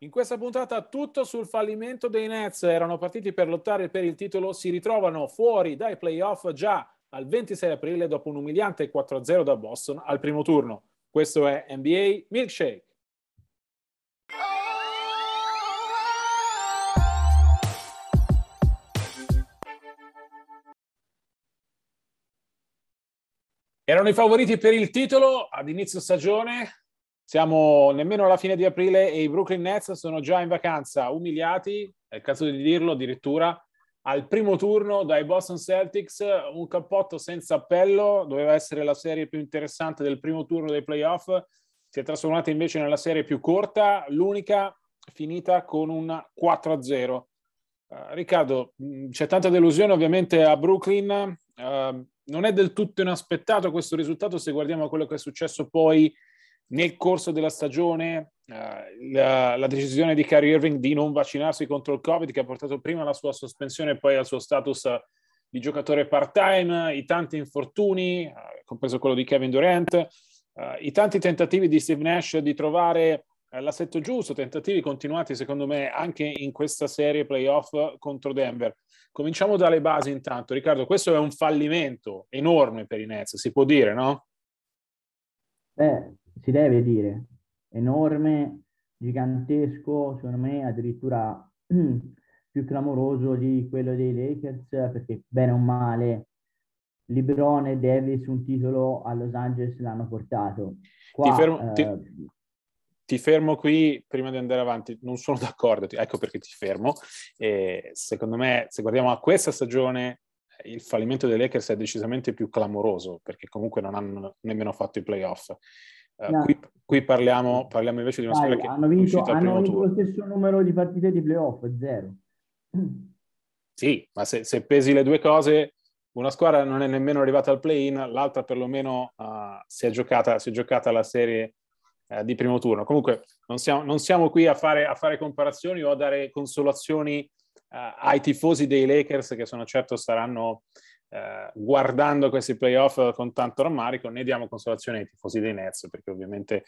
In questa puntata tutto sul fallimento dei Nets, erano partiti per lottare per il titolo, si ritrovano fuori dai playoff già al 26 aprile dopo un umiliante 4-0 da Boston al primo turno. Questo è NBA Milkshake. Erano i favoriti per il titolo ad inizio stagione, siamo nemmeno alla fine di aprile e i Brooklyn Nets sono già in vacanza, umiliati, è il caso di dirlo addirittura, al primo turno dai Boston Celtics, un cappotto senza appello, doveva essere la serie più interessante del primo turno dei playoff, si è trasformata invece nella serie più corta, l'unica finita con un 4-0. Uh, eh, Riccardo, c'è tanta delusione ovviamente a Brooklyn, uh, non è del tutto inaspettato questo risultato se guardiamo a quello che è successo poi nel corso della stagione uh, la, la, decisione di Kyrie Irving di non vaccinarsi contro il Covid che ha portato prima alla sua sospensione e poi al suo status di giocatore part-time, i tanti infortuni, uh, compreso quello di Kevin Durant, uh, i tanti tentativi di Steve Nash di trovare l'assetto giusto, tentativi continuati secondo me anche in questa serie playoff contro Denver. Cominciamo dalle basi intanto. Riccardo, questo è un fallimento enorme per i Nets, si può dire, no? Eh, si deve dire, enorme, gigantesco, secondo me addirittura più clamoroso di quello dei Lakers, perché bene o male LeBron e Davis un titolo a Los Angeles l'hanno portato. Qua, ti, fermo, eh, ti, ti, fermo, qui prima di andare avanti, non sono d'accordo, ecco perché ti fermo. E secondo me, se guardiamo a questa stagione, il fallimento dei Lakers è decisamente più clamoroso, perché comunque non hanno nemmeno fatto i playoff. Uh, no. qui, qui parliamo, parliamo, invece di una squadra che hanno vinto, hanno vinto lo stesso numero di partite di playoff, zero. Sì, ma se, se, pesi le due cose, una squadra non è nemmeno arrivata al play-in, l'altra perlomeno uh, si, è giocata, si, è giocata, la serie uh, di primo turno. Comunque non siamo, non siamo qui a fare, a fare, comparazioni o a dare consolazioni ai tifosi dei Lakers che sono certo saranno eh, guardando questi playoff con tanto rammarico, ne diamo consolazione ai tifosi dei Nets, perché ovviamente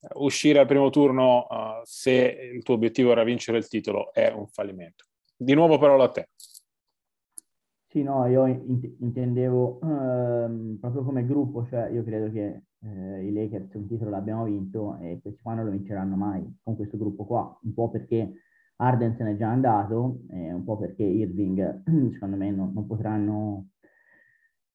uh, uscire al primo turno, uh, se il tuo obiettivo era vincere il titolo, è un fallimento. Di nuovo parola a te. Sì, no, io int- intendevo ehm, proprio come gruppo, cioè io credo che eh, i Lakers un titolo l'abbiamo vinto e questi qua non lo vinceranno mai con questo gruppo qua, un po' perché Arden se n'è già andato, e un po' perché Irving secondo me non, non potranno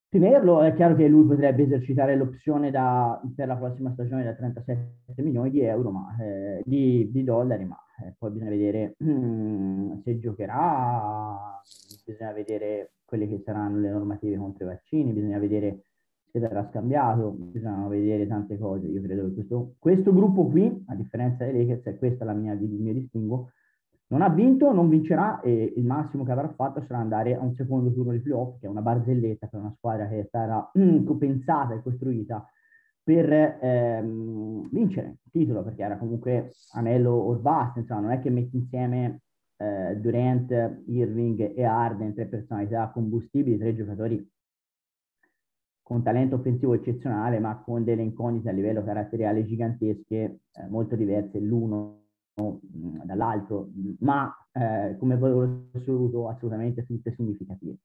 tenerlo. È chiaro che lui potrebbe esercitare l'opzione da, per la prossima stagione da 37 milioni di euro, ma, eh, di, di, dollari, ma eh, poi bisogna vedere mm, se giocherà, bisogna vedere quelle che saranno le normative contro i vaccini, bisogna vedere se verrà scambiato, bisogna vedere tante cose. Io credo che questo, questo gruppo qui, a differenza dei Lakers, è questa la mia, il mio distinguo, non ha vinto, non vincerà e il massimo che avrà fatto sarà andare a un secondo turno di playoff, che è una barzelletta per una squadra che sarà mm, pensata e costruita per ehm, vincere il titolo, perché era comunque anello o basta, insomma, non è che metti insieme eh, Durant, Irving e Arden, tre personalità combustibili, tre giocatori con talento offensivo eccezionale, ma con delle incognite a livello caratteriale gigantesche, eh, molto diverse l'uno dall'altro, ma eh, come valore assoluto assolutamente tutte significative.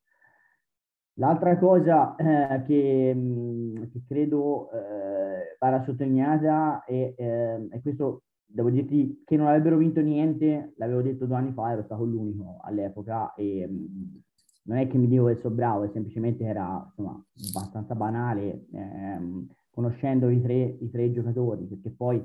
L'altra cosa eh, che, che, credo eh, vada sottolineata è, eh, e questo devo dirti che non avrebbero vinto niente, l'avevo detto due anni fa, ero stato l'unico all'epoca e non è che mi dico che sono bravo, semplicemente era insomma, abbastanza banale, ehm, conoscendo i tre, i tre giocatori, perché poi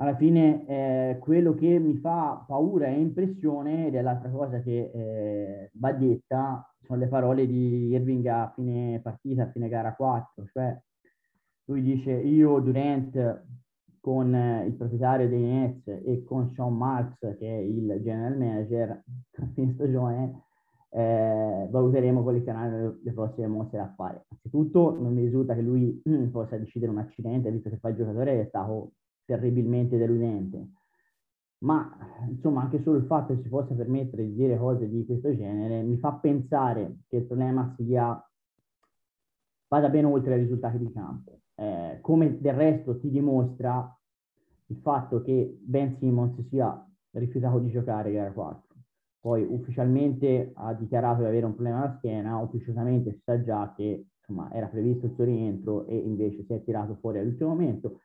alla fine eh, quello che mi fa paura e impressione, ed è l'altra cosa che eh, va detta, sono le parole di Irving a fine partita, a fine gara 4, cioè lui dice io Durant con eh, il proprietario dei Nets e con Sean Marks che è il general manager a fine stagione eh, valuteremo quali saranno le prossime mosse da fare. Anzitutto non mi risulta che lui mm, possa decidere un accidente, visto che fa il giocatore è stato terribilmente deludente. Ma insomma, anche solo il fatto che si possa permettere di dire cose di questo genere mi fa pensare che il problema sia vada ben oltre i risultati di campo. Eh, come del resto ti dimostra il fatto che Ben Simmons sia rifiutato di giocare gara 4. Poi ufficialmente ha dichiarato di avere un problema alla schiena, ufficialmente si sa già che insomma, era previsto il suo rientro e invece si è tirato fuori all'ultimo momento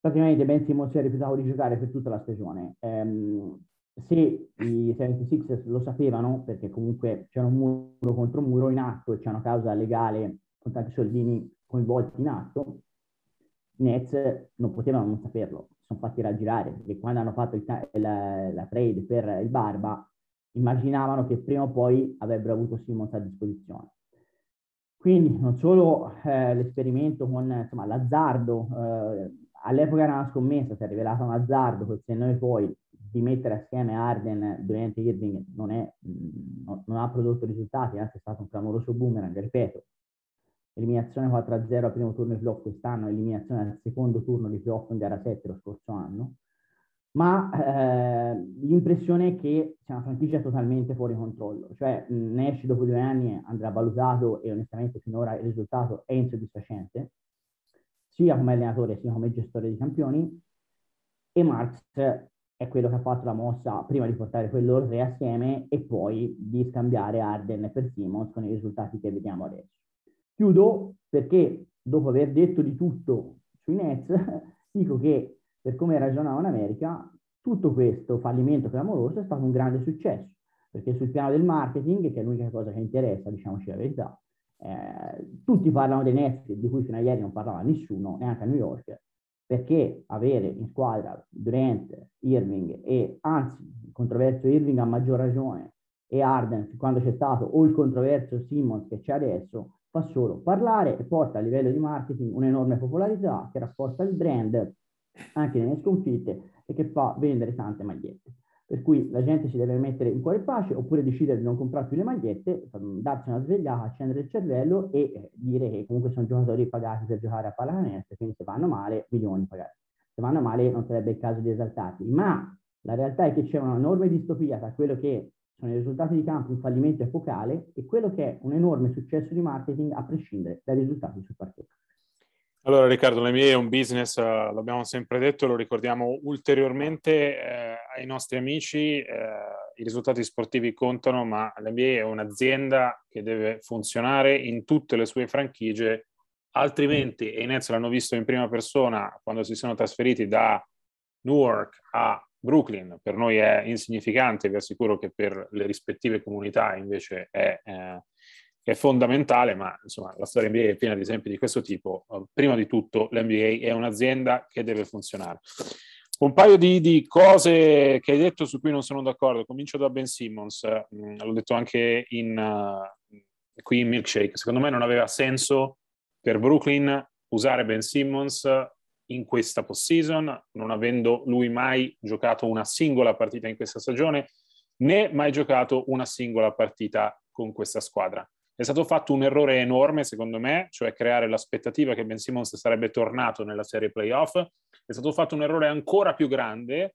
praticamente Ben Simmons si è rifiutato di giocare per tutta la stagione. Um, se i 76ers lo sapevano, perché comunque c'era un muro contro muro in atto e c'è una causa legale con tanti soldini coinvolti in atto, i Nets non potevano non saperlo, sono fatti raggirare, perché quando hanno fatto il, la, la, trade per il Barba, immaginavano che prima o poi avrebbero avuto Simmons a disposizione. Quindi non solo eh, l'esperimento con insomma, l'azzardo eh, all'epoca era una scommessa, si è rivelato un azzardo, quel noi poi di mettere assieme Arden durante Irving non, è, non, non, ha prodotto risultati, anzi è stato un clamoroso boomerang, ripeto, eliminazione 4-0 al primo turno di playoff quest'anno, eliminazione al secondo turno di playoff in gara 7 lo scorso anno, ma eh, l'impressione è che sia una franchigia totalmente fuori controllo, cioè Nash dopo due anni andrà valutato e onestamente finora il risultato è insoddisfacente, sia come allenatore sia come gestore di campioni e Marx è quello che ha fatto la mossa prima di portare quell'oro tre assieme e poi di scambiare Arden per Simons con i risultati che vediamo adesso. Chiudo perché dopo aver detto di tutto sui Nets dico che per come ragionava in America tutto questo fallimento clamoroso è stato un grande successo perché sul piano del marketing, che è l'unica cosa che interessa, diciamoci la verità, eh, tutti parlano dei Nets, di cui fino a ieri non parlava nessuno, neanche a New York, perché avere in squadra Durant, Irving e anzi il controverso Irving a maggior ragione e Arden quando c'è stato o il controverso Simmons che c'è adesso fa solo parlare e porta a livello di marketing un'enorme popolarità che rafforza il brand anche nelle sconfitte e che fa vendere tante magliette. Per cui la gente si deve mettere in cuore pace oppure decidere di non comprare più le magliette, darsi una svegliata, accendere il cervello e eh, dire che comunque sono giocatori pagati per giocare a pallacanestro, quindi se vanno male, milioni pagati. Se vanno male non sarebbe il caso di esaltarli. Ma la realtà è che c'è una enorme distopia tra quello che sono i risultati di campo, un fallimento epocale, e quello che è un enorme successo di marketing a prescindere dai risultati sul parquet. Allora Riccardo, l'NBA è un business, uh, l'abbiamo sempre detto, lo ricordiamo ulteriormente eh, ai nostri amici, eh, i risultati sportivi contano, ma l'NBA è un'azienda che deve funzionare in tutte le sue franchigie, altrimenti, e i Nets l'hanno visto in prima persona quando si sono trasferiti da Newark a Brooklyn, per noi è insignificante, vi assicuro che per le rispettive comunità invece è... Eh, è fondamentale, ma insomma la storia NBA è piena di esempi di questo tipo. Prima di tutto l'NBA è un'azienda che deve funzionare. Un paio di, di, cose che hai detto su cui non sono d'accordo. Comincio da Ben Simmons, mm, l'ho detto anche in, uh, qui in Milkshake. Secondo me non aveva senso per Brooklyn usare Ben Simmons in questa post-season, non avendo lui mai giocato una singola partita in questa stagione, né mai giocato una singola partita con questa squadra. È stato fatto un errore enorme, secondo me, cioè creare l'aspettativa che Ben Simmons sarebbe tornato nella serie playoff. È stato fatto un errore ancora più grande,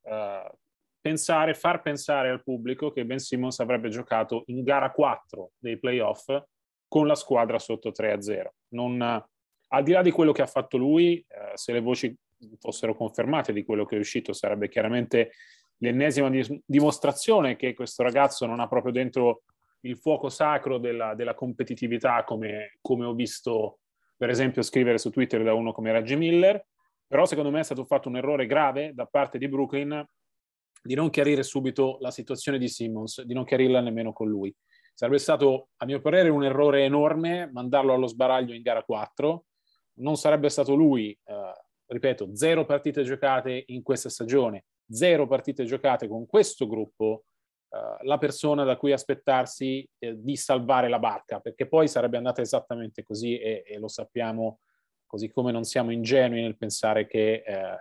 uh, pensare, far pensare al pubblico che Ben Simmons avrebbe giocato in gara 4 dei playoff con la squadra sotto 3-0. Non, al di là di quello che ha fatto lui, uh, se le voci fossero confermate di quello che è uscito, sarebbe chiaramente l'ennesima dimostrazione che questo ragazzo non ha proprio dentro il fuoco sacro della, della competitività, come, come, ho visto per esempio scrivere su Twitter da uno come Reggie Miller, però secondo me è stato fatto un errore grave da parte di Brooklyn di non chiarire subito la situazione di Simmons, di non chiarirla nemmeno con lui. Sarebbe stato, a mio parere, un errore enorme mandarlo allo sbaraglio in gara 4. Non sarebbe stato lui, eh, ripeto, zero partite giocate in questa stagione, zero partite giocate con questo gruppo, eh, la persona da cui aspettarsi eh, di salvare la barca, perché poi sarebbe andata esattamente così e, e lo sappiamo, così come non siamo ingenui nel pensare che eh,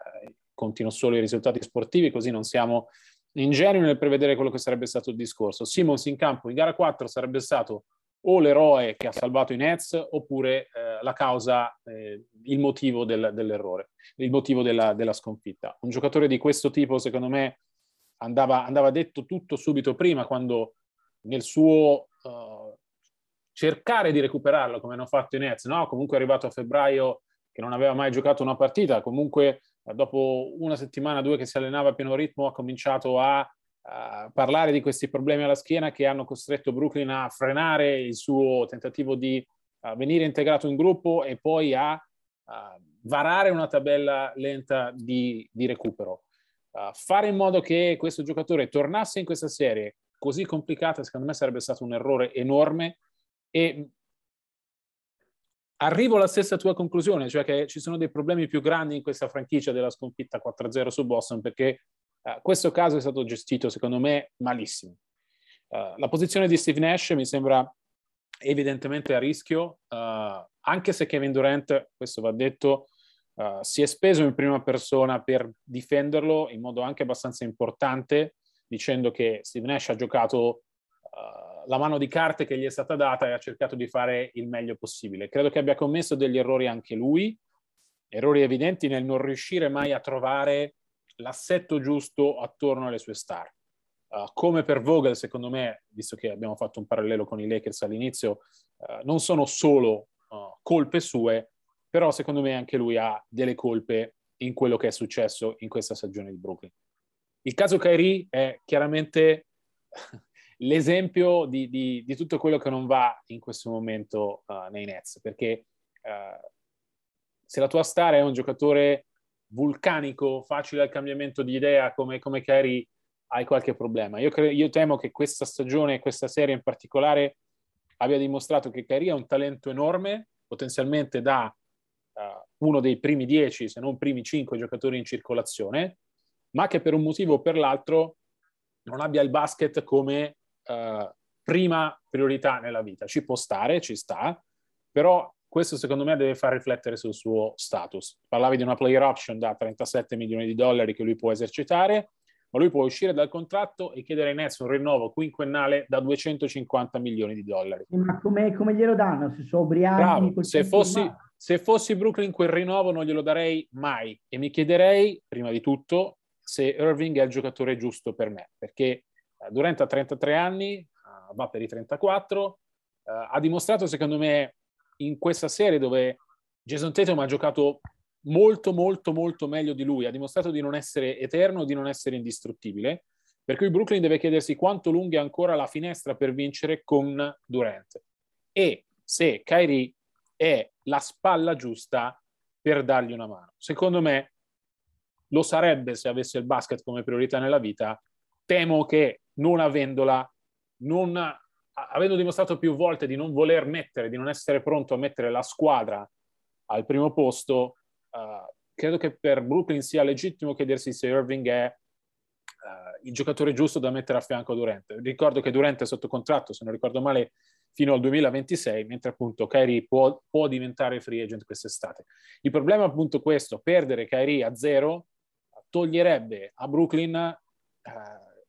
contino solo i risultati sportivi, così non siamo ingenui nel prevedere quello che sarebbe stato il discorso. Simons in campo in gara 4 sarebbe stato o l'eroe che ha salvato i Nets oppure eh, la causa, eh, il motivo del, dell'errore, il motivo della, della, sconfitta. Un giocatore di questo tipo, secondo me, andava, andava detto tutto subito prima, quando nel suo uh, cercare di recuperarlo, come hanno fatto i Nets, no? comunque è arrivato a febbraio che non aveva mai giocato una partita, comunque dopo una settimana, due che si allenava a pieno ritmo, ha cominciato a, a, parlare di questi problemi alla schiena che hanno costretto Brooklyn a frenare il suo tentativo di uh, venire integrato in gruppo e poi a uh, varare una tabella lenta di, di recupero. Fare in modo che questo giocatore tornasse in questa serie così complicata, secondo me sarebbe stato un errore enorme e arrivo alla stessa tua conclusione, cioè che ci sono dei problemi più grandi in questa franchigia della sconfitta 4-0 su Boston perché uh, questo caso è stato gestito secondo me malissimo. Uh, la posizione di Steve Nash mi sembra evidentemente a rischio, uh, anche se Kevin Durant, questo va detto, si è speso in prima persona per difenderlo in modo anche abbastanza importante, dicendo che Steve Nash ha giocato la mano di carte che gli è stata data e ha cercato di fare il meglio possibile. Credo che abbia commesso degli errori anche lui, errori evidenti nel non riuscire mai a trovare l'assetto giusto attorno alle sue star. Uh, come per Vogel, secondo me, visto che abbiamo fatto un parallelo con i Lakers all'inizio, uh, non sono solo uh, colpe sue, però secondo me anche lui ha delle colpe in quello che è successo in questa stagione di Brooklyn. Il caso Kyrie è chiaramente l'esempio di, di, di, tutto quello che non va in questo momento uh, nei Nets, perché uh, se la tua star è un giocatore vulcanico, facile al cambiamento di idea come, come Kyrie, hai qualche problema. Io, cre- io temo che questa stagione, questa serie in particolare, abbia dimostrato che Kyrie ha un talento enorme, potenzialmente da uh, uno dei primi dieci, se non primi cinque giocatori in circolazione, ma che per un motivo o per l'altro non abbia il basket come uh, prima priorità nella vita. Ci può stare, ci sta, però questo secondo me deve far riflettere sul suo status. Parlavi di una player option da 37 milioni di dollari che lui può esercitare, ma lui può uscire dal contratto e chiedere ai Nets un rinnovo quinquennale da 250 milioni di dollari. Ma come, come glielo danno? Se sono ubriachi? Se fossi, se fossi Brooklyn quel rinnovo non glielo darei mai e mi chiederei, prima di tutto, se Irving è il giocatore giusto per me, perché eh, Durant ha 33 anni, eh, va per i 34, eh, ha dimostrato secondo me in questa serie dove Jason Tatum ha giocato molto molto molto meglio di lui, ha dimostrato di non essere eterno, di non essere indistruttibile, per cui Brooklyn deve chiedersi quanto lunga è ancora la finestra per vincere con Durant. E se Kyrie è la spalla giusta per dargli una mano. Secondo me lo sarebbe se avesse il basket come priorità nella vita. Temo che non avendola, non, avendo dimostrato più volte di non voler mettere, di non essere pronto a mettere la squadra al primo posto, uh, credo che per Brooklyn sia legittimo chiedersi se Irving è uh, il giocatore giusto da mettere a fianco a Durant. Ricordo che Durant è sotto contratto, se non ricordo male, fino al 2026, mentre appunto Kyrie può, può diventare free agent quest'estate. Il problema è appunto questo, perdere Kyrie a zero toglierebbe a Brooklyn uh,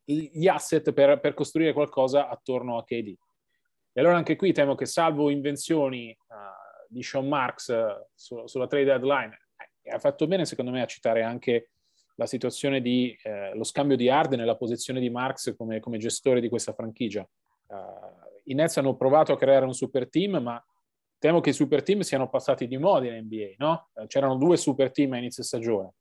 gli asset per, per, costruire qualcosa attorno a KD. E allora anche qui temo che salvo invenzioni uh, di Sean Marks uh, su, sulla trade deadline, eh, ha fatto bene secondo me a citare anche la situazione di eh, lo scambio di Arden e la posizione di Marks come, come gestore di questa franchigia. Uh, I Nets hanno provato a creare un super team, ma temo che i super team siano passati di moda in NBA, no? C'erano due super team a inizio stagione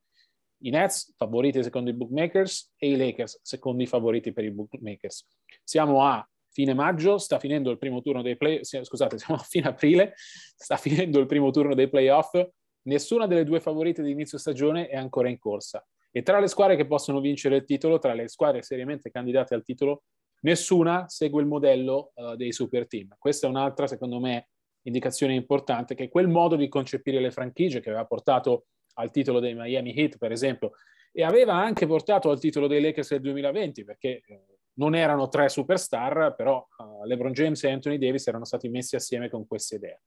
i Nets favoriti secondo i bookmakers e i Lakers secondo i favoriti per i bookmakers. Siamo a fine maggio, sta finendo il primo turno dei play, scusate, siamo a fine aprile, sta finendo il primo turno dei playoff, nessuna delle due favorite di inizio stagione è ancora in corsa. E tra le squadre che possono vincere il titolo, tra le squadre seriamente candidate al titolo, nessuna segue il modello uh, dei super team. Questa è un'altra, secondo me, indicazione importante, che quel modo di concepire le franchigie che aveva portato al titolo dei Miami Heat, per esempio, e aveva anche portato al titolo dei Lakers del 2020, perché eh, non erano tre superstar, però uh, LeBron James e Anthony Davis erano stati messi assieme con questa idea.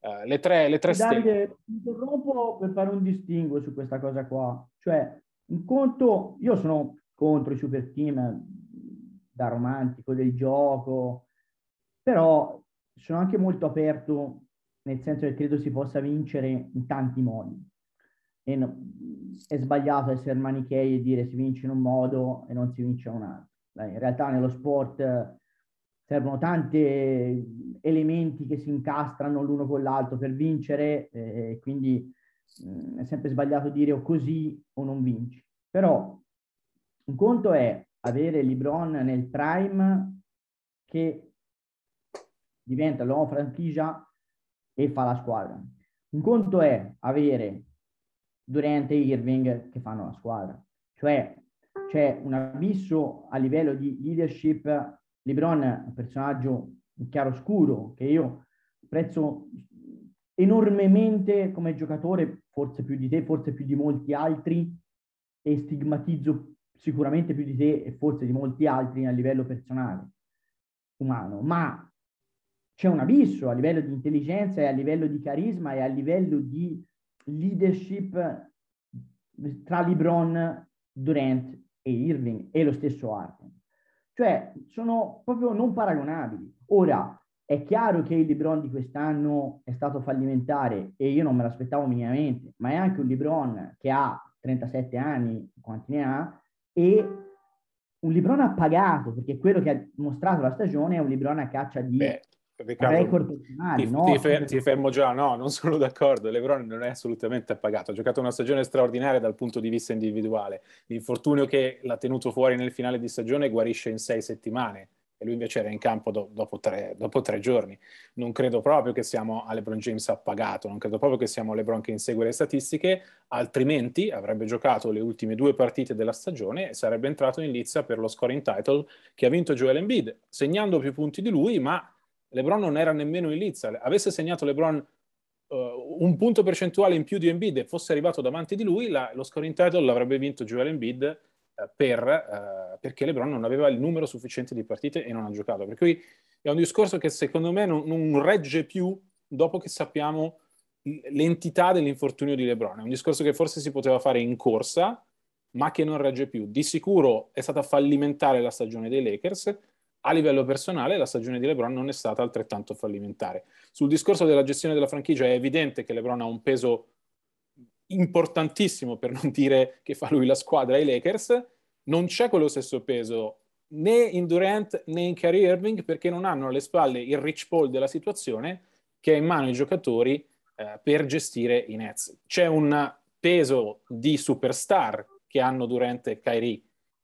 Uh, le tre, le tre Davide, mi interrompo per fare un distinguo su questa cosa qua. Cioè, un conto, io sono contro i super team da romantico del gioco, però sono anche molto aperto nel senso che credo si possa vincere in tanti modi. E no, è sbagliato essere manichei e dire si vince in un modo e non si vince in un altro. In realtà nello sport servono tanti elementi che si incastrano l'uno con l'altro per vincere, eh, quindi mm, è sempre sbagliato dire o così o non vinci. Però un conto è avere LeBron nel prime che diventa l'uomo franchigia e fa la squadra. Un conto è avere Durant e Irving che fanno la squadra. Cioè c'è un abisso a livello di leadership. LeBron è un personaggio in chiaroscuro che io apprezzo enormemente come giocatore, forse più di te, forse più di molti altri, e stigmatizzo sicuramente più di te e forse di molti altri a livello personale, umano, ma c'è un abisso a livello di intelligenza e a livello di carisma e a livello di leadership tra LeBron, Durant e Irving e lo stesso Arden. Cioè, sono proprio non paragonabili. Ora, è chiaro che il LeBron di quest'anno è stato fallimentare e io non me l'aspettavo minimamente, ma è anche un LeBron che ha 37 anni, quanti ne ha, e un Librone appagato, perché quello che ha mostrato la stagione è un Librone a caccia di Beh, Riccardo, record personali. Ti, no? ti, fer- ti, fermo già, no, non sono d'accordo. Lebron non è assolutamente appagato. Ha giocato una stagione straordinaria dal punto di vista individuale. L'infortunio che l'ha tenuto fuori nel finale di stagione guarisce in sei settimane e lui invece era in campo do- dopo, tre, dopo, tre, giorni. Non credo proprio che siamo a LeBron James appagato, non credo proprio che siamo a LeBron che insegue le statistiche, altrimenti avrebbe giocato le ultime due partite della stagione e sarebbe entrato in lizza per lo scoring title che ha vinto Joel Embiid, segnando più punti di lui, ma LeBron non era nemmeno in lizza. Avesse segnato LeBron uh, un punto percentuale in più di Embiid e fosse arrivato davanti di lui, la, lo scoring title l'avrebbe vinto Joel Embiid per, eh, perché LeBron non aveva il numero sufficiente di partite e non ha giocato. Per cui è un discorso che secondo me non, non regge più dopo che sappiamo l'entità dell'infortunio di LeBron. È un discorso che forse si poteva fare in corsa, ma che non regge più. Di sicuro è stata fallimentare la stagione dei Lakers. A livello personale, la stagione di LeBron non è stata altrettanto fallimentare. Sul discorso della gestione della franchigia è evidente che LeBron ha un peso importantissimo per non dire che fa lui la squadra ai Lakers, non c'è quello stesso peso né in Durant né in Kyrie Irving perché non hanno alle spalle il rich Paul della situazione che è in mano ai giocatori eh, per gestire i Nets. C'è un peso di superstar che hanno Durant e Kyrie,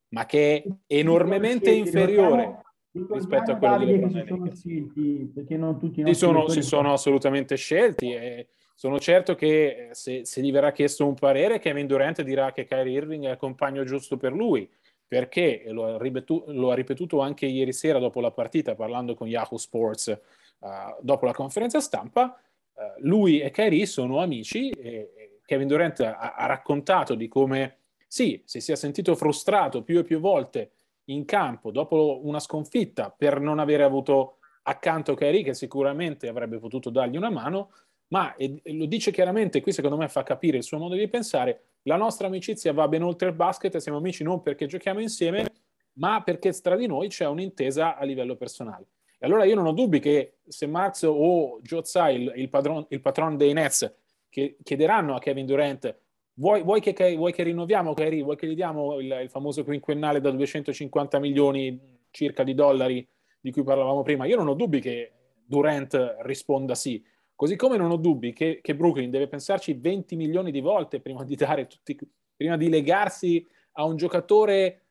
ma che è enormemente inferiore rispetto a quello di LeBron. Sono scelti, perché non tutti si sono, si sono assolutamente scelti e sono certo che eh, se, se, gli verrà chiesto un parere, Kevin Durant dirà che Kyrie Irving è il compagno giusto per lui, perché lo ha, ripetuto, lo ha ripetuto anche ieri sera dopo la partita, parlando con Yahoo Sports uh, dopo la conferenza stampa. Uh, lui e Kyrie sono amici e Kevin Durant ha, ha raccontato di come, sì, si sia sentito frustrato più e più volte in campo dopo una sconfitta per non avere avuto accanto Kyrie, che sicuramente avrebbe potuto dargli una mano, ma e, e lo dice chiaramente, qui secondo me fa capire il suo modo di pensare, la nostra amicizia va ben oltre il basket siamo amici non perché giochiamo insieme, ma perché tra di noi c'è un'intesa a livello personale. E allora io non ho dubbi che se Marx o Joe Tsai, il, il, padron, il patron dei Nets, che chiederanno a Kevin Durant Vuoi, vuoi, che, vuoi, che, rinnoviamo Kyrie? Vuoi che gli diamo il, il, famoso quinquennale da 250 milioni circa di dollari di cui parlavamo prima? Io non ho dubbi che Durant risponda sì. Così come non ho dubbi che, che Brooklyn deve pensarci 20 milioni di volte prima di tutti, prima di legarsi a un giocatore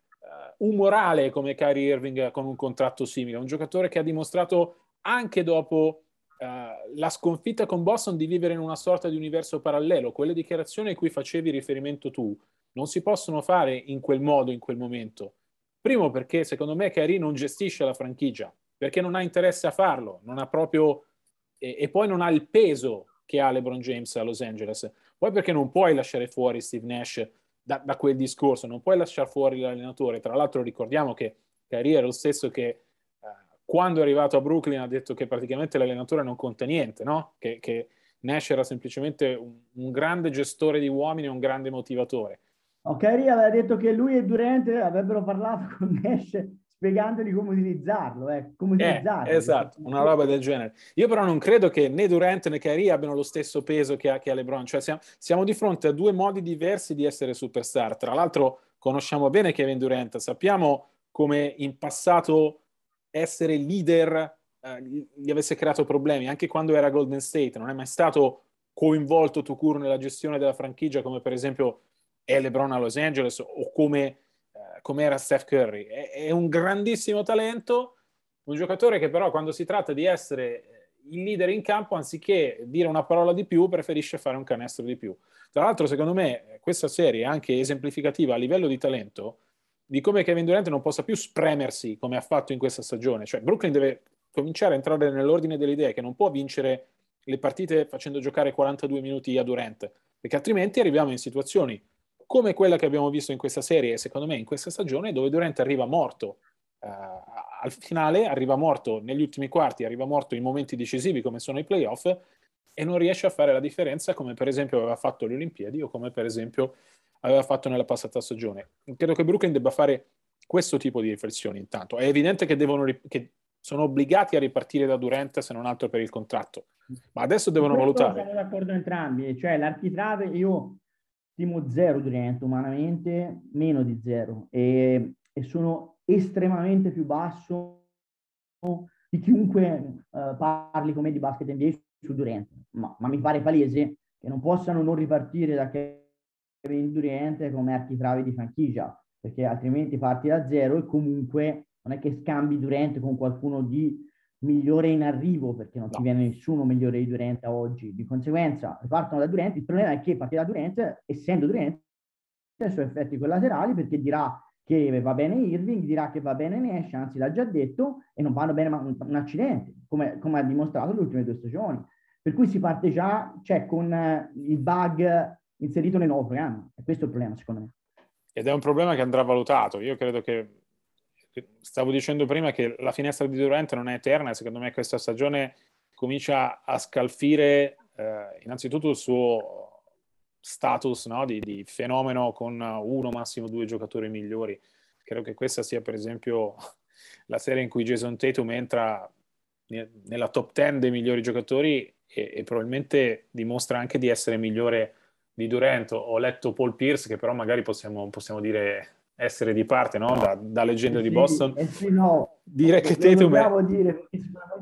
uh, umorale come Kyrie Irving con un contratto simile, un giocatore che ha dimostrato anche dopo uh, la sconfitta con Boston di vivere in una sorta di universo parallelo. Quelle dichiarazioni a cui facevi riferimento tu non si possono fare in quel modo, in quel momento. Primo perché secondo me Kyrie non gestisce la franchigia, perché non ha interesse a farlo, non ha proprio... e, e poi non ha il peso che ha LeBron James a Los Angeles. Poi perché non puoi lasciare fuori Steve Nash da, da quel discorso, non puoi lasciare fuori l'allenatore. Tra l'altro ricordiamo che Kyrie era lo stesso che eh, quando è arrivato a Brooklyn ha detto che praticamente l'allenatore non conta niente, no? che, che Nash era semplicemente un, un, grande gestore di uomini e un grande motivatore. Oh, Kyrie aveva detto che lui e Durant avrebbero parlato con Nash spiegandogli come utilizzarlo, eh, come eh, utilizzarlo. Eh, esatto, una roba del genere. Io però non credo che né Durant né Kyrie abbiano lo stesso peso che ha, che ha LeBron, cioè siamo, siamo, di fronte a due modi diversi di essere superstar. Tra l'altro conosciamo bene Kevin Durant, sappiamo come in passato essere leader eh, gli avesse creato problemi, anche quando era Golden State, non è mai stato coinvolto Tucur nella gestione della franchigia come per esempio è LeBron a Los Angeles o come come era Steph Curry. È, è, un grandissimo talento, un giocatore che però quando si tratta di essere il leader in campo, anziché dire una parola di più, preferisce fare un canestro di più. Tra l'altro, secondo me, questa serie è anche esemplificativa a livello di talento di come Kevin Durant non possa più spremersi come ha fatto in questa stagione. Cioè, Brooklyn deve cominciare a entrare nell'ordine delle idee che non può vincere le partite facendo giocare 42 minuti a Durant, perché altrimenti arriviamo in situazioni come quella che abbiamo visto in questa serie e secondo me in questa stagione, dove Durant arriva morto uh, al finale, arriva morto negli ultimi quarti, arriva morto in momenti decisivi come sono i playoff e non riesce a fare la differenza come per esempio aveva fatto alle Olimpiadi o come per esempio aveva fatto nella passata stagione. Credo che Brooklyn debba fare questo tipo di riflessioni intanto. È evidente che, devono, che sono obbligati a ripartire da Durant se non altro per il contratto, ma adesso devono valutare. Siamo d'accordo entrambi, cioè l'architrave io stimo zero Durant umanamente, meno di zero, e, e sono estremamente più basso di chiunque uh, parli come di basket NBA su Durant, ma, ma, mi pare palese che non possano non ripartire da Kevin Durant come architrave di franchigia, perché altrimenti parti da zero e comunque non è che scambi Durant con qualcuno di migliore in arrivo perché non no. ti viene nessuno migliore di Durant oggi. Di conseguenza partono da Durant. Il problema è che parti da Durant, essendo Durant, ha i suoi effetti collaterali perché dirà che va bene Irving, dirà che va bene Nash, anzi l'ha già detto, e non vanno bene un, un accidente, come, come, ha dimostrato le ultime due stagioni. Per cui si parte già, cioè, con uh, il bug inserito nel nuovo programma. E questo è il problema, secondo me. Ed è un problema che andrà valutato. Io credo che stavo dicendo prima che la finestra di Durant non è eterna e secondo me questa stagione comincia a scalfire eh, innanzitutto il suo status no? di, di, fenomeno con uno, massimo due giocatori migliori. Credo che questa sia per esempio la serie in cui Jason Tatum entra nella top 10 dei migliori giocatori e, e probabilmente dimostra anche di essere migliore di Durant. Ho letto Paul Pierce che però magari possiamo, possiamo dire essere di parte, no? Da, da leggenda eh sì, di Boston. Eh sì, no. Dire che è...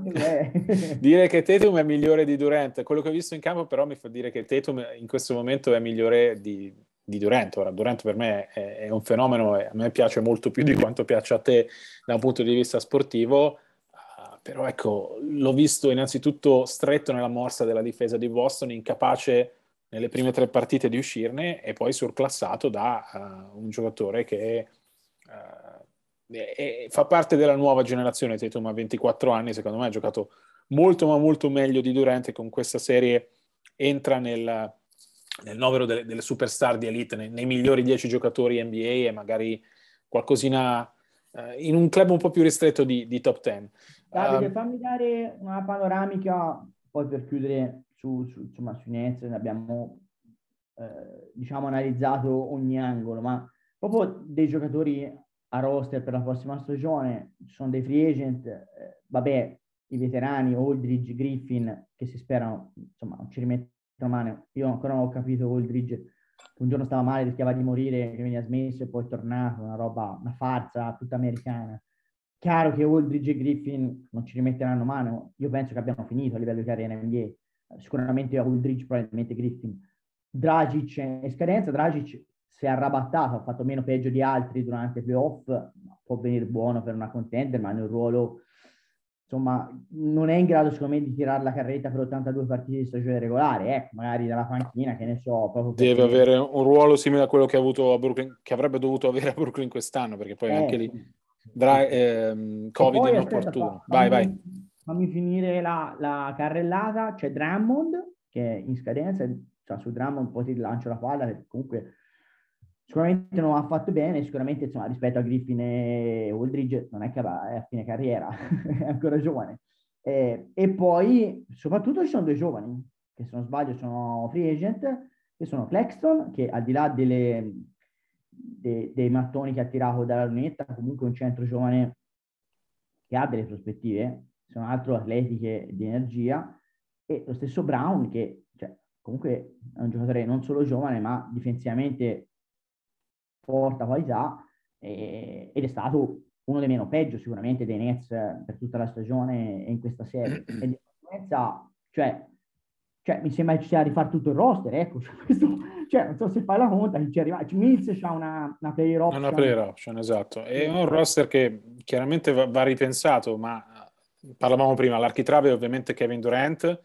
Dire, dire che Tatum è migliore di Durant. Quello che ho visto in campo però mi fa dire che Tatum in questo momento è migliore di, di Durant. Ora, Durant per me è, è, un fenomeno e a me piace molto più di quanto piace a te da un punto di vista sportivo. Uh, però ecco, l'ho visto innanzitutto stretto nella morsa della difesa di Boston, incapace nelle prime tre partite di uscirne e poi surclassato da uh, un giocatore che uh, è, è, fa parte della nuova generazione. Tatum ha 24 anni, secondo me ha giocato molto ma molto meglio di Durant e con questa serie entra nel, nel novero delle, delle, superstar di elite, nei, nei, migliori 10 giocatori NBA e magari qualcosina uh, in un club un po' più ristretto di, di top 10. Davide, um, fammi dare una panoramica poi per chiudere su, su, insomma, su Nets abbiamo eh, diciamo analizzato ogni angolo, ma proprio dei giocatori a roster per la prossima stagione, ci sono dei free agent, eh, vabbè, i veterani, Aldridge, Griffin, che si sperano, insomma, non ci rimettono mano. Io ancora non ho capito Aldridge, che un giorno stava male, rischiava di morire, che veniva smesso e poi è tornato, una roba, una farsa tutta americana. Chiaro che Aldridge e Griffin non ci rimetteranno mano, io penso che abbiano finito a livello di carriera NBA sicuramente Aldridge, probabilmente Griffin. Dragic è scadenza, Dragic si è arrabattato, ha fatto meno peggio di altri durante i playoff, può venire buono per una contender, ma nel ruolo insomma, non è in grado, secondo me, di tirare la carretta per 82 partite di stagione regolare, ecco, magari dalla panchina, che ne so. Proprio Deve perché... avere un ruolo simile a quello che ha avuto a Brooklyn, che avrebbe dovuto avere a Brooklyn quest'anno, perché poi eh, anche lì dra- ehm, Covid poi, inopportuno. Aspetta, vai, vai. Fammi finire la, la, carrellata. C'è Drummond, che è in scadenza, cioè su Drummond poi ti lancio la palla, perché comunque sicuramente non ha fatto bene, sicuramente insomma, rispetto a Griffin e Aldridge non è che è a fine carriera, è ancora giovane. Eh, e poi soprattutto ci sono due giovani, che se non sbaglio sono free agent, che sono Claxton, che al di là delle, de, dei mattoni che ha tirato dalla lunetta, comunque un centro giovane che ha delle prospettive, sono altro atletiche di energia, e lo stesso Brown che cioè, comunque è un giocatore non solo giovane, ma difensivamente porta qualità eh, ed è stato uno dei meno peggio sicuramente dei Nets per tutta la stagione e in questa serie. E di conseguenza, cioè, cioè, mi sembra che ci sia rifare tutto il roster, ecco, cioè, questo, cioè, non so se fai la conta, ci arriva, Mills c'ha una, una player option. Una player option, esatto. È un roster che chiaramente va, va ripensato, ma parlavamo prima, l'architrave ovviamente Kevin Durant,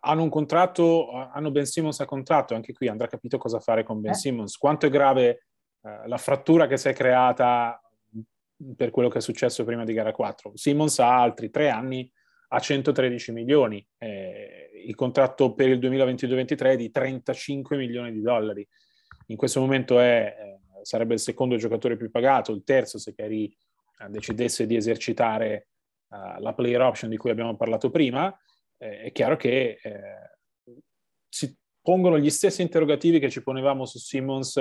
hanno un contratto, hanno Ben Simmons a contratto, anche qui andrà capito cosa fare con Ben eh. Simmons, quanto è grave eh, la frattura che si è creata per quello che è successo prima di gara 4. Simmons ha altri tre anni a 113 milioni, eh, il contratto per il 2022-23 è di 35 milioni di dollari. In questo momento è, eh, sarebbe il secondo giocatore più pagato, il terzo se Cari eh, decidesse di esercitare uh, la player option di cui abbiamo parlato prima. Eh, è chiaro che si pongono gli stessi interrogativi che ci ponevamo su Simmons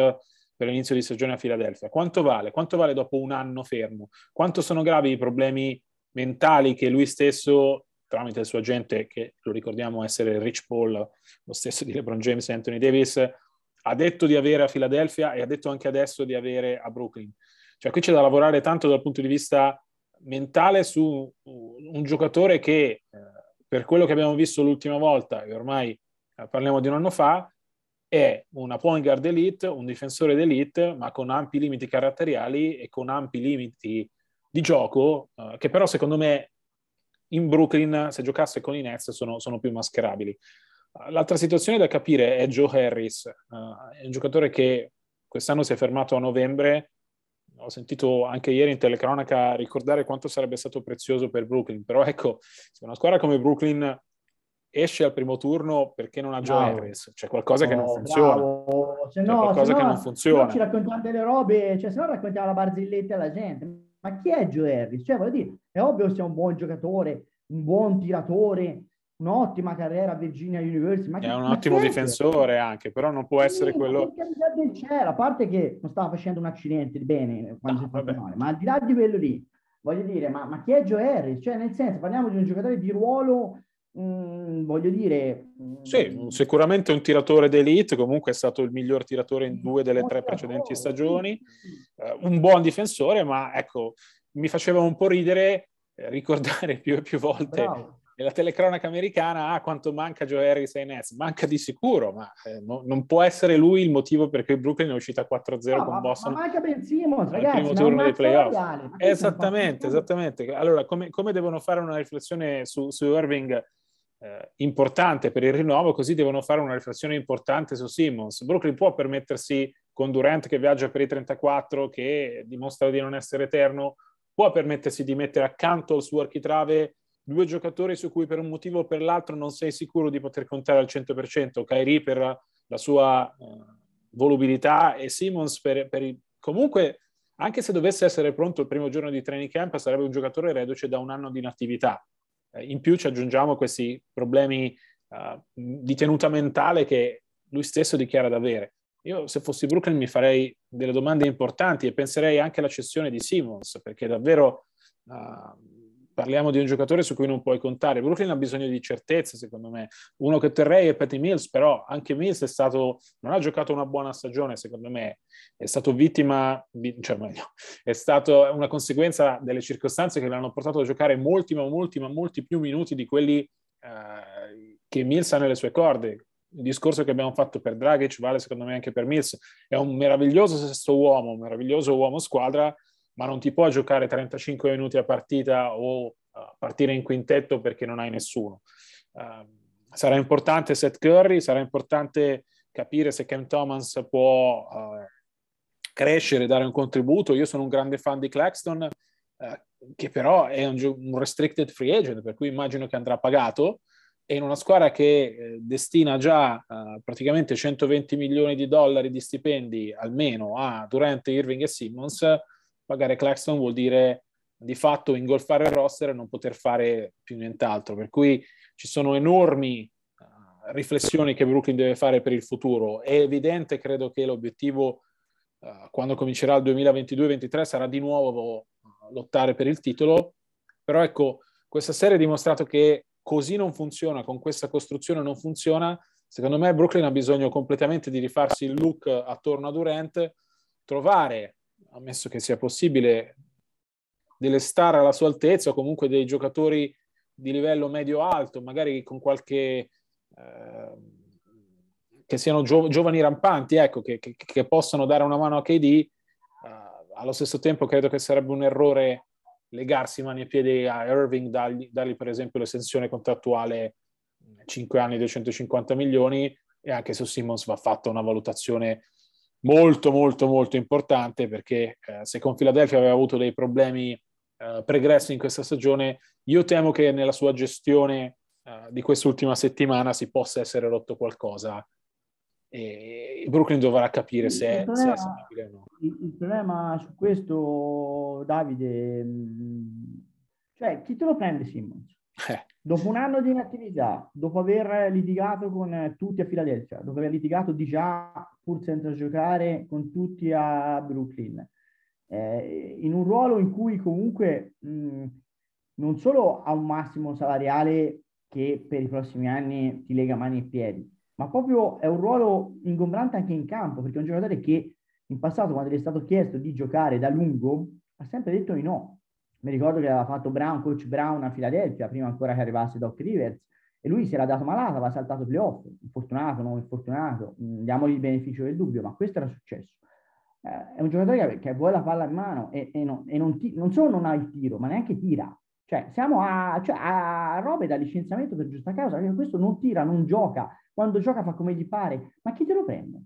per l'inizio di stagione a Filadelfia. Quanto vale? Quanto vale dopo un anno fermo? Quanto sono gravi i problemi mentali che lui stesso, tramite il suo agente, che lo ricordiamo essere Rich Paul, lo stesso di LeBron James e Anthony Davis, ha detto di avere a Filadelfia e ha detto anche adesso di avere a Brooklyn. Cioè qui c'è da lavorare tanto dal punto di vista mentale su un giocatore che, eh, per quello che abbiamo visto l'ultima volta, e ormai eh, parliamo di un anno fa, è una point guard elite, un difensore d'elite, ma con ampi limiti caratteriali e con ampi limiti di gioco, uh, che però secondo me in Brooklyn, se giocasse con i Nets, sono, sono più mascherabili. L'altra situazione da capire è Joe Harris, uh, è un giocatore che quest'anno si è fermato a novembre, ho sentito anche ieri in telecronaca ricordare quanto sarebbe stato prezioso per Brooklyn, però ecco, se una squadra come Brooklyn esce al primo turno perché non ha Joe bravo. Harris, c'è qualcosa no, che non funziona. Se no, qualcosa se no, che non funziona. Se ci raccontiamo delle robe, cioè se no raccontiamo la barzelletta alla gente. Ma chi è Joe Harris? Cioè, voglio dire, è ovvio che sia un buon giocatore, un buon tiratore, un'ottima carriera a Virginia University. Ma è un ottimo difensore anche, però non può sì, essere quello... Del cielo, a parte che non stava facendo un accidente bene quando no, si è male, ma al di là di quello lì, voglio dire, ma, ma chi è Joe Harris? Cioè, nel senso, parliamo di un giocatore di ruolo Mm, voglio dire... Mm, sì, sicuramente un tiratore d'elite, comunque è stato il miglior tiratore in due delle tre precedenti stagioni, uh, un buon difensore, ma ecco, mi faceva un po' ridere eh, ricordare più e più volte Bravo. Nella telecronaca americana ah, quanto manca Joe Harris ai Nets. Manca di sicuro, ma eh, no, non può essere lui il motivo per cui Brooklyn è uscita 4-0 no, con Boston. Ma manca Ben Simmons, ragazzi, primo turno dei playoff. Esattamente, esattamente. Allora, come, come, devono fare una riflessione su, su Irving eh, importante per il rinnovo, così devono fare una riflessione importante su Simmons. Brooklyn può permettersi, con Durant che viaggia per i 34, che dimostra di non essere eterno, può permettersi di mettere accanto al suo architrave due giocatori su cui per un motivo o per l'altro non sei sicuro di poter contare al 100%. Kyrie per la sua uh, volubilità e Simmons per, per il... Comunque, anche se dovesse essere pronto il primo giorno di training camp, sarebbe un giocatore reduce da un anno di inattività. Eh, in più ci aggiungiamo questi problemi uh, di tenuta mentale che lui stesso dichiara di avere. Io se fossi Brooklyn mi farei delle domande importanti e penserei anche alla cessione di Simmons, perché davvero uh, parliamo di un giocatore su cui non puoi contare. Brooklyn ha bisogno di certezze, secondo me. Uno che terrei è Patty Mills, però anche Mills è stato, non ha giocato una buona stagione, secondo me. È stato vittima, cioè meglio, è stata una conseguenza delle circostanze che l'hanno portato a giocare molti, ma molti, ma molti più minuti di quelli eh, che Mills ha nelle sue corde. Il discorso che abbiamo fatto per Dragic vale secondo me anche per Mills. È un meraviglioso sesto uomo, un meraviglioso uomo squadra, ma non ti può giocare 35 minuti a partita o uh, partire in quintetto perché non hai nessuno. Uh, sarà importante Seth Curry, sarà importante capire se Cam Thomas può uh, crescere, dare un contributo. Io sono un grande fan di Claxton, uh, che però è un, un, restricted free agent, per cui immagino che andrà pagato. E in una squadra che eh, destina già praticamente 120 milioni di dollari di stipendi almeno a Durant, Irving e Simmons, pagare Claxton vuol dire di fatto ingolfare il roster e non poter fare più nient'altro. Per cui ci sono enormi uh, riflessioni che Brooklyn deve fare per il futuro. È evidente, credo che l'obiettivo uh, quando comincerà il 2022-2023 sarà di nuovo lottare per il titolo. Però ecco, questa serie ha dimostrato che così non funziona, con questa costruzione non funziona. Secondo me Brooklyn ha bisogno completamente di rifarsi il look attorno a Durant, trovare, ammesso che sia possibile, delle star alla sua altezza o comunque dei giocatori di livello medio-alto, magari con qualche... Eh, che siano gio- giovani rampanti, ecco, che, che, che, possano dare una mano a KD. Eh, allo stesso tempo credo che sarebbe un errore legarsi mani e piedi a Irving, dargli, dargli per esempio l'estensione contrattuale 5 anni 250 milioni e anche su Simmons va fatta una valutazione molto molto molto importante perché eh, se con Philadelphia aveva avuto dei problemi eh, pregressi in questa stagione io temo che nella sua gestione eh, di quest'ultima settimana si possa essere rotto qualcosa e Brooklyn dovrà capire se, problema, è sanabile o no. Il, il, problema su questo, Davide, mm, cioè chi te lo prende Simmons? Eh. Dopo un anno di inattività, dopo aver litigato con tutti a Filadelfia, dopo aver litigato di già pur senza giocare con tutti a Brooklyn, eh, in un ruolo in cui comunque mh, mm, non solo ha un massimo salariale che per i prossimi anni ti lega mani e piedi, ma proprio è un ruolo ingombrante anche in campo, perché è un giocatore che in passato, quando gli è stato chiesto di giocare da lungo, ha sempre detto di no. Mi ricordo che aveva fatto Brown, coach Brown a Filadelfia, prima ancora che arrivasse Doc Rivers, e lui si era dato malato, aveva saltato i playoff, infortunato, non infortunato, mm, diamogli il beneficio del dubbio, ma questo era successo. Eh, è un giocatore che, che, vuole la palla in mano e, e, non, e non, ti, non, solo non ha il tiro, ma neanche tira. Cioè, siamo a, cioè, a robe da licenziamento per giusta causa, perché questo non tira, non gioca, quando gioca fa come gli pare, ma chi te lo prende?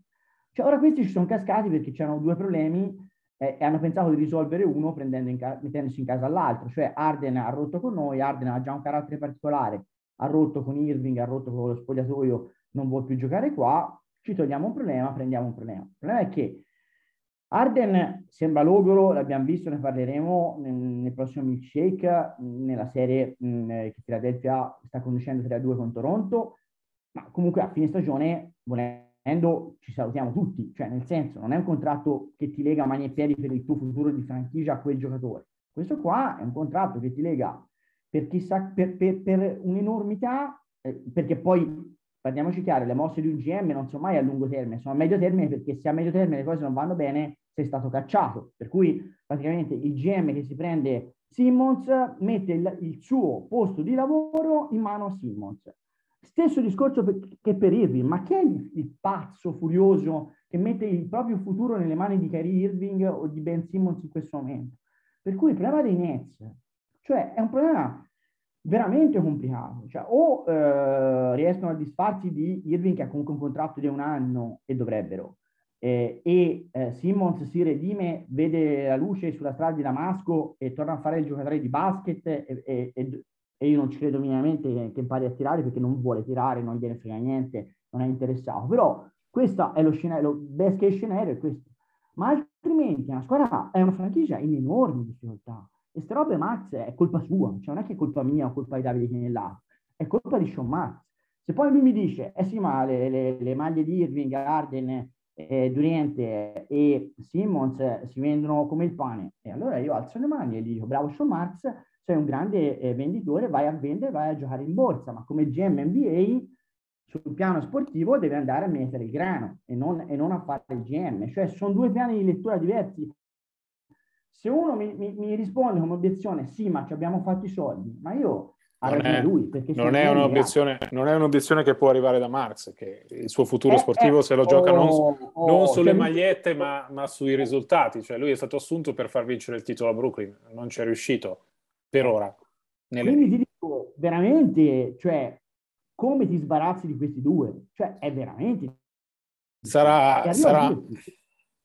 Cioè, ora questi ci sono cascati perché c'erano due problemi eh, e hanno pensato di risolvere uno in ca- mettendosi in casa l'altro, cioè Arden ha rotto con noi, Arden ha già un carattere particolare, ha rotto con Irving, ha rotto con lo spogliatoio, non vuole più giocare qua, ci togliamo un problema, prendiamo un problema. Il problema è che Arden sembra logoro, l'abbiamo visto, ne parleremo nel, prossimo milkshake, nella serie mm, che Philadelphia sta conducendo 3-2 con Toronto, ma comunque a fine stagione, volendo, ci salutiamo tutti, cioè nel senso non è un contratto che ti lega mani e piedi per il tuo futuro di franchigia a quel giocatore. Questo qua è un contratto che ti lega per, chissà, per, per, per un'enormità, eh, perché poi parliamoci chiaro, le mosse di un GM non sono mai a lungo termine, sono a medio termine perché se a medio termine le cose non vanno bene sei stato cacciato. Per cui praticamente il GM che si prende Simmons mette il, il suo posto di lavoro in mano a Simmons. Stesso discorso per, che per Irving, ma che è il, il, pazzo furioso che mette il proprio futuro nelle mani di Kyrie Irving o di Ben Simmons in questo momento? Per cui il problema dei Nets, cioè è un problema veramente complicato. Cioè, o eh, riescono a disfarsi di Irving che ha comunque un contratto di un anno e dovrebbero, eh, e eh, Simmons si redime, vede la luce sulla strada di Damasco e torna a fare il giocatore di basket e, e, e, e io non ci credo minimamente che, che, impari a tirare perché non vuole tirare, non gliene frega niente, non è interessato. Però questo è lo scenario, best case scenario è questo. Ma altrimenti una squadra è una franchigia in enormi difficoltà. E ste robe Max è colpa sua, cioè non è che è colpa mia o colpa di Davide Chinellato, è colpa di Sean Max. Se poi lui mi dice, eh sì, ma le, le, le maglie di Irving, Arden, eh, Durante e Simmons si vendono come il pane, e allora io alzo le mani e gli dico, bravo Sean Max, sei un grande eh, venditore, vai a vendere, vai a giocare in borsa, ma come GM NBA sul piano sportivo deve andare a mettere il grano e non, e non a fare il GM, cioè sono due piani di lettura diversi se uno mi, mi, mi, risponde come obiezione, sì, ma ci abbiamo fatto i soldi, ma io non è, lui. Non è, un'obiezione, non è, un'obiezione, che può arrivare da Marx, che il suo futuro eh, sportivo eh, se lo gioca non, oh, non sulle magliette, ma, ma, sui risultati. Cioè lui è stato assunto per far vincere il titolo a Brooklyn, non ci è riuscito per ora. Nelle... Quindi ti dico, veramente, cioè, come ti sbarazzi di questi due? Cioè, è veramente... Sarà... sarà...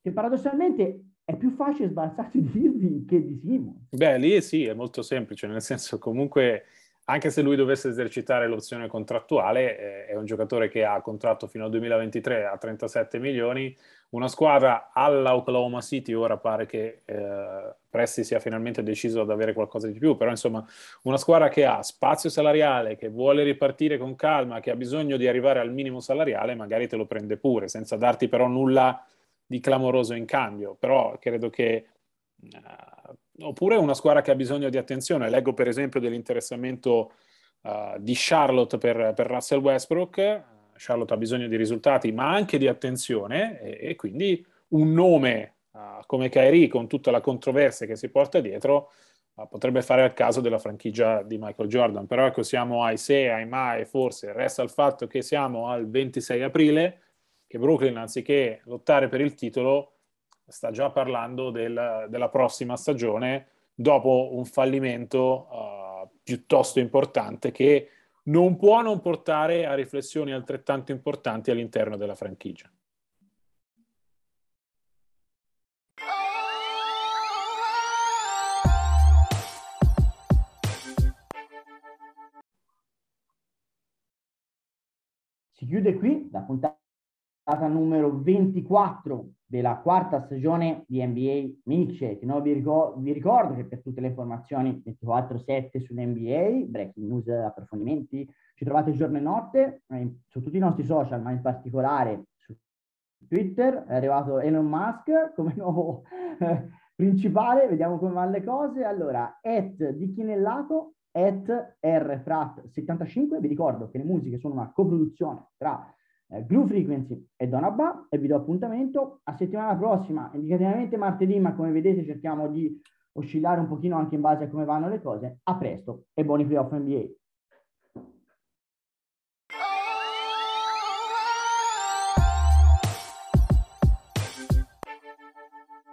Che paradossalmente è più facile sbarazzarsi di Irving che di Simon. Beh, lì sì, è molto semplice, nel senso comunque anche se lui dovesse esercitare l'opzione contrattuale, eh, è un giocatore che ha contratto fino al 2023 a 37 milioni, una squadra alla Oklahoma City ora pare che eh, Presti sia finalmente deciso ad avere qualcosa di più, però insomma una squadra che ha spazio salariale, che vuole ripartire con calma, che ha bisogno di arrivare al minimo salariale, magari te lo prende pure, senza darti però nulla di clamoroso in cambio, però credo che... Uh, oppure una squadra che ha bisogno di attenzione. Leggo per esempio dell'interessamento uh, di Charlotte per, per, Russell Westbrook. Charlotte ha bisogno di risultati, ma anche di attenzione, e, e quindi un nome uh, come Kyrie, con tutta la controversia che si porta dietro, potrebbe fare al caso della franchigia di Michael Jordan. Però ecco, siamo ai se, ai mai, forse resta il fatto che siamo al 26 aprile, che Brooklyn, anziché lottare per il titolo, sta già parlando del, della prossima stagione dopo un fallimento uh, piuttosto importante che non può non portare a riflessioni altrettanto importanti all'interno della franchigia. Si chiude qui la puntata numero 24 della quarta stagione di NBA Milkshake. No, vi, ricordo, vi, ricordo che per tutte le informazioni 24-7 sull'NBA, breaking news, approfondimenti, ci trovate giorno e notte eh, su tutti i nostri social, ma in particolare su Twitter. È arrivato Elon Musk come nuovo eh, principale, vediamo come vanno le cose. Allora, at di chi nel lato, at rfrat75. Vi ricordo che le musiche sono una coproduzione tra eh, Glue Frequency e Donabba e vi do appuntamento a settimana prossima, indicativamente martedì, ma come vedete cerchiamo di oscillare un pochino anche in base a come vanno le cose. A presto e buoni playoff NBA.